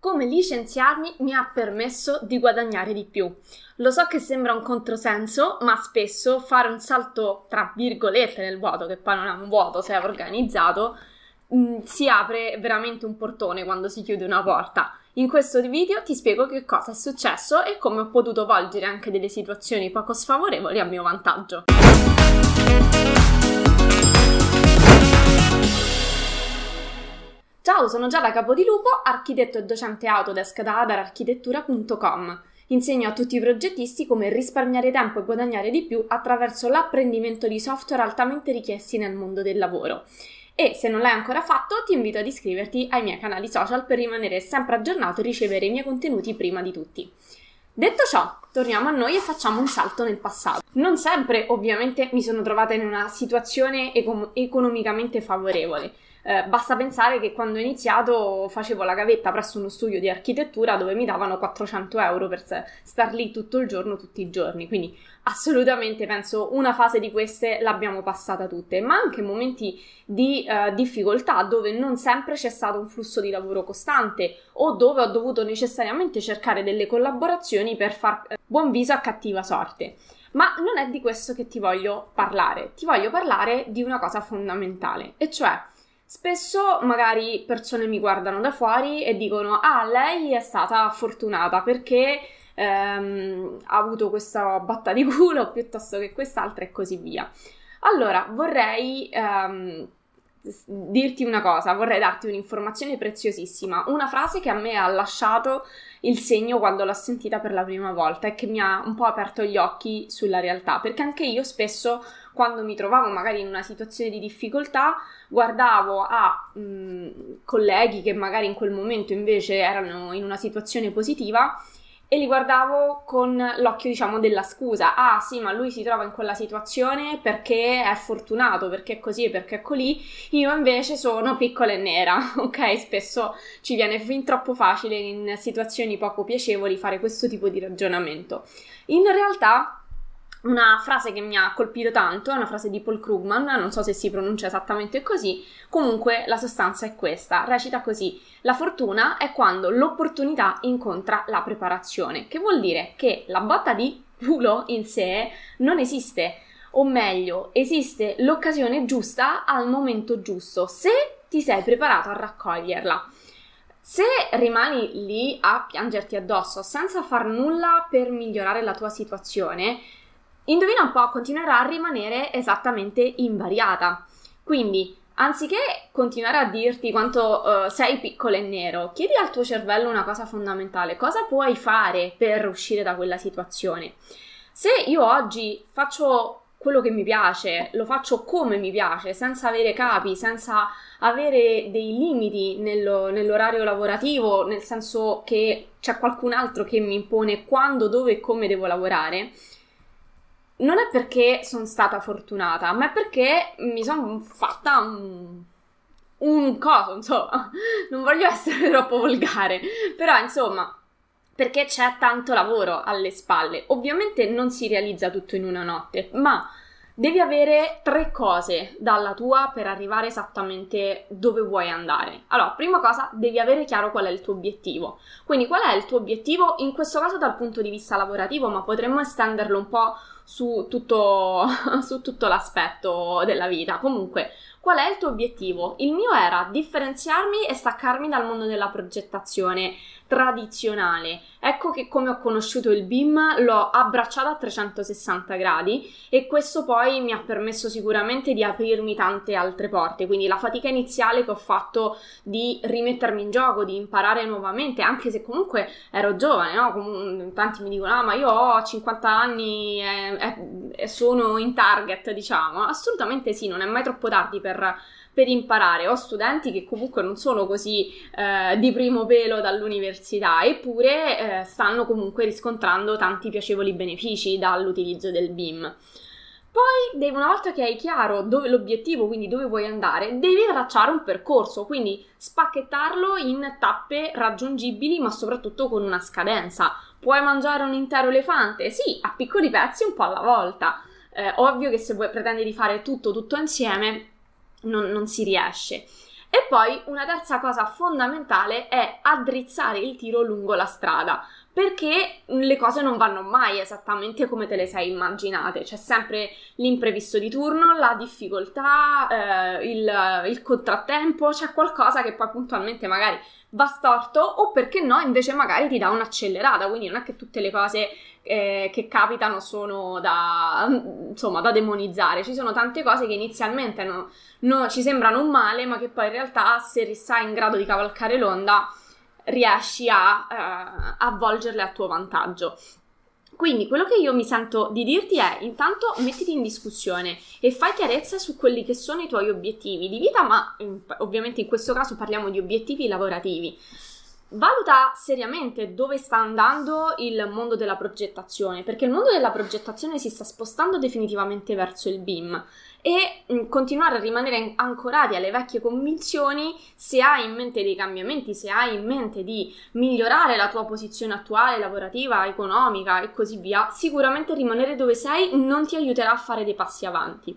come licenziarmi mi ha permesso di guadagnare di più. Lo so che sembra un controsenso, ma spesso fare un salto tra virgolette nel vuoto, che poi non è un vuoto se è organizzato, mh, mm, si apre veramente un portone quando si chiude una porta. In questo video ti spiego che cosa è successo e come ho potuto volgere anche delle situazioni poco sfavorevoli a mio vantaggio. Ciao, sono Giada Capodilupo, architetto e docente Autodesk da adararchitettura.com. Insegno a tutti i progettisti come risparmiare tempo e guadagnare di più attraverso l'apprendimento di software altamente richiesti nel mondo del lavoro. E se non l'hai ancora fatto, ti invito ad iscriverti ai miei canali social per rimanere sempre aggiornato e ricevere i miei contenuti prima di tutti. Detto ciò, torniamo a noi e facciamo un salto nel passato. Non sempre, ovviamente, mi sono trovata in una situazione econ- economicamente favorevole eh, basta pensare che quando ho iniziato facevo la gavetta presso uno studio di architettura dove mi davano 400 euro per star lì tutto il giorno, tutti i giorni. Quindi assolutamente penso una fase di queste l'abbiamo passata tutte, ma anche momenti di uh, difficoltà dove non sempre c'è stato un flusso di lavoro costante o dove ho dovuto necessariamente cercare delle collaborazioni per far uh, buon viso a cattiva sorte. Ma non è di questo che ti voglio parlare, ti voglio parlare di una cosa fondamentale, e cioè Spesso magari persone mi guardano da fuori e dicono: Ah, lei è stata fortunata perché ehm, ha avuto questa batta di culo piuttosto che quest'altra e così via. Allora, vorrei ehm, dirti una cosa, vorrei darti un'informazione preziosissima, una frase che a me ha lasciato il segno quando l'ho sentita per la prima volta e che mi ha un po' aperto gli occhi sulla realtà, perché anche io spesso quando mi trovavo magari in una situazione di difficoltà guardavo a mh, colleghi che magari in quel momento invece erano in una situazione positiva e li guardavo con l'occhio, diciamo, della scusa. Ah, sì, ma lui si trova in quella situazione perché è fortunato, perché è così e perché è colì. Io invece sono piccola e nera, ok? Spesso ci viene fin troppo facile in situazioni poco piacevoli fare questo tipo di ragionamento. In realtà una frase che mi ha colpito tanto, è una frase di Paul Krugman, non so se si pronuncia esattamente così, comunque la sostanza è questa, recita così, la fortuna è quando l'opportunità incontra la preparazione, che vuol dire che la botta di culo in sé non esiste, o meglio, esiste l'occasione giusta al momento giusto, se ti sei preparato a raccoglierla. Se rimani lì a piangerti addosso senza far nulla per migliorare la tua situazione, indovina un po', continuerà a rimanere esattamente invariata. Quindi, anziché continuare a dirti quanto uh, sei piccolo e nero, chiedi al tuo cervello una cosa fondamentale: cosa puoi fare per uscire da quella situazione? Se io oggi faccio quello che mi piace, lo faccio come mi piace, senza avere capi, senza avere dei limiti nello, nell'orario lavorativo, nel senso che c'è qualcun altro che mi impone quando, dove e come devo lavorare, non è perché sono stata fortunata, ma è perché mi sono fatta un, un coso, insomma, non voglio essere troppo volgare, però insomma, perché c'è tanto lavoro alle spalle. Ovviamente non si realizza tutto in una notte, ma devi avere tre cose dalla tua per arrivare esattamente dove vuoi andare. Allora, prima cosa, devi avere chiaro qual è il tuo obiettivo. Quindi, qual è il tuo obiettivo? In questo caso dal punto di vista lavorativo, ma potremmo estenderlo un po' su tutto, su tutto l'aspetto della vita. Comunque, qual è il tuo obiettivo? Il mio era differenziarmi e staccarmi dal mondo della progettazione tradizionale. Ecco che come ho conosciuto il BIM l'ho abbracciato a 360 gradi e questo poi mi ha permesso sicuramente di aprirmi tante altre porte. Quindi la fatica iniziale che ho fatto di rimettermi in gioco, di imparare nuovamente, anche se comunque ero giovane, no? Com- tanti mi dicono: Ah, ma io ho 50 anni e, e sono in target, diciamo. Assolutamente sì, non è mai troppo tardi per per imparare. Ho studenti che comunque non sono così eh, di primo pelo dall'università, eppure eh, stanno comunque riscontrando tanti piacevoli benefici dall'utilizzo del BIM. Poi, una volta che hai chiaro dove, l'obiettivo, quindi dove vuoi andare, devi tracciare un percorso, quindi spacchettarlo in tappe raggiungibili, ma soprattutto con una scadenza. Puoi mangiare un intero elefante? Sì, a piccoli pezzi, un po' alla volta. Eh, ovvio che se vuoi, pretendi di fare tutto, tutto insieme, non, non si riesce. E poi una terza cosa fondamentale è addrizzare il tiro lungo la strada, perché le cose non vanno mai esattamente come te le sei immaginate, c'è sempre l'imprevisto di turno, la difficoltà, eh, il, il contrattempo, c'è qualcosa che poi puntualmente magari va storto o perché no invece magari ti dà un'accelerata, quindi non è che tutte le cose eh, che capitano sono da, insomma, da demonizzare, ci sono tante cose che inizialmente no, no, ci sembrano un male ma che poi in realtà se sei in grado di cavalcare l'onda riesci a eh, avvolgerle a tuo vantaggio. Quindi quello che io mi sento di dirti è intanto mettiti in discussione e fai chiarezza su quelli che sono i tuoi obiettivi di vita, ma ovviamente in questo caso parliamo di obiettivi lavorativi. Valuta seriamente dove sta andando il mondo della progettazione, perché il mondo della progettazione si sta spostando definitivamente verso il BIM e mm, continuare a rimanere ancorati alle vecchie convinzioni se hai in mente dei cambiamenti, se hai in mente di migliorare la tua posizione attuale, lavorativa, economica e così via, sicuramente rimanere dove sei non ti aiuterà a fare dei passi avanti.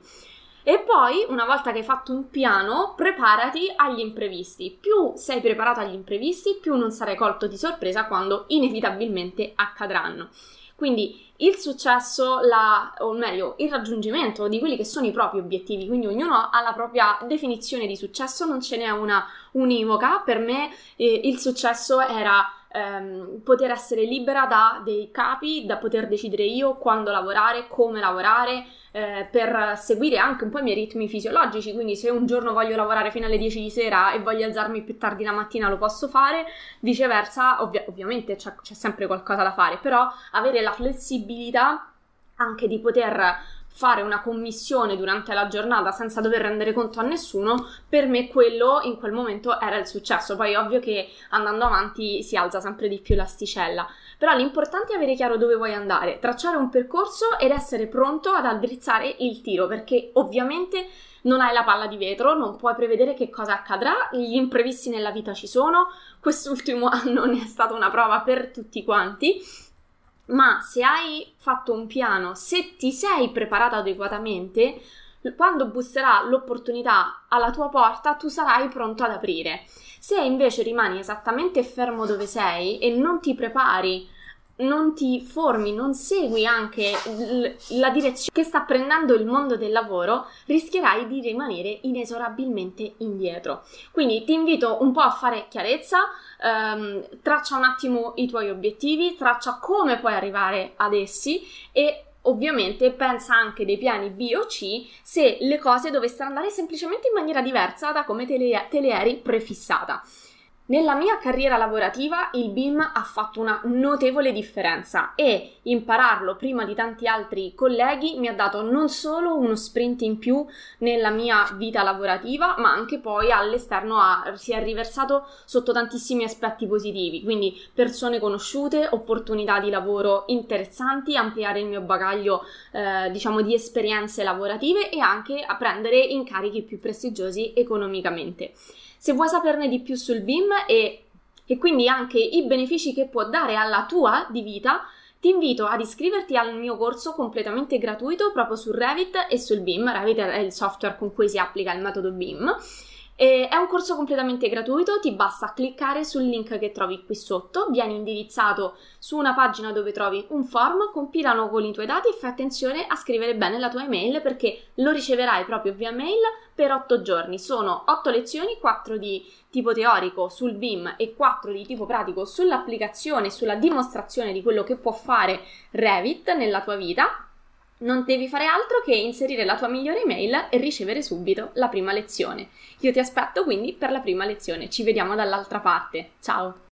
E poi, una volta che hai fatto un piano, preparati agli imprevisti. Più sei preparato agli imprevisti, più non sarai colto di sorpresa quando inevitabilmente accadranno. Quindi il successo, la, o meglio, il raggiungimento di quelli che sono i propri obiettivi, quindi ognuno ha la propria definizione di successo, non ce n'è una univoca. Per me eh, il successo era ehm, poter essere libera da dei capi, da poter decidere io quando lavorare, come lavorare, eh, per seguire anche un po' i miei ritmi fisiologici, quindi se un giorno voglio lavorare fino alle 10 di sera e voglio alzarmi più tardi la mattina lo posso fare, viceversa ovvia- ovviamente c'è, c'è sempre qualcosa da fare, però avere la flessibilità anche di poter fare una commissione durante la giornata senza dover rendere conto a nessuno, per me quello in quel momento era il successo. Poi ovvio che andando avanti si alza sempre di più l'asticella, però l'importante è avere chiaro dove vuoi andare, tracciare un percorso ed essere pronto ad addrizzare il tiro, perché ovviamente non hai la palla di vetro, non puoi prevedere che cosa accadrà, gli imprevisti nella vita ci sono, quest'ultimo anno ne è stata una prova per tutti quanti ma se hai fatto un piano, se ti sei preparato adeguatamente, quando busserà l'opportunità alla tua porta, tu sarai pronto ad aprire. Se invece rimani esattamente fermo dove sei e non ti prepari non ti formi, non segui anche l- la direzione che sta prendendo il mondo del lavoro, rischierai di rimanere inesorabilmente indietro. Quindi ti invito un po' a fare chiarezza, ehm, traccia un attimo i tuoi obiettivi, traccia come puoi arrivare ad essi e Ovviamente pensa anche dei piani B o C se le cose dovessero andare semplicemente in maniera diversa da come te le, te le eri prefissata. Nella mia carriera lavorativa il BIM ha fatto una notevole differenza e impararlo prima di tanti altri colleghi mi ha dato non solo uno sprint in più nella mia vita lavorativa, ma anche poi all'esterno ha, si è riversato sotto tantissimi aspetti positivi, quindi persone conosciute, opportunità di lavoro interessanti, ampliare il mio bagaglio eh, diciamo di esperienze lavorative e anche a prendere incarichi più prestigiosi economicamente. Se vuoi saperne di più sul BIM e, e quindi anche i benefici che può dare alla tua di vita, ti invito ad iscriverti al mio corso completamente gratuito proprio su Revit e sul BIM. Revit è il software con cui si applica il metodo BIM e è un corso completamente gratuito, ti basta cliccare sul link che trovi qui sotto, vieni indirizzato su una pagina dove trovi un form, compilano con i tuoi dati e fai attenzione a scrivere bene la tua email perché lo riceverai proprio via mail per 8 giorni. Sono 8 lezioni, 4 di tipo teorico sul BIM e 4 di tipo pratico sull'applicazione, sulla dimostrazione di quello che può fare Revit nella tua vita non devi fare altro che inserire la tua migliore email e ricevere subito la prima lezione. Io ti aspetto quindi per la prima lezione. Ci vediamo dall'altra parte. Ciao!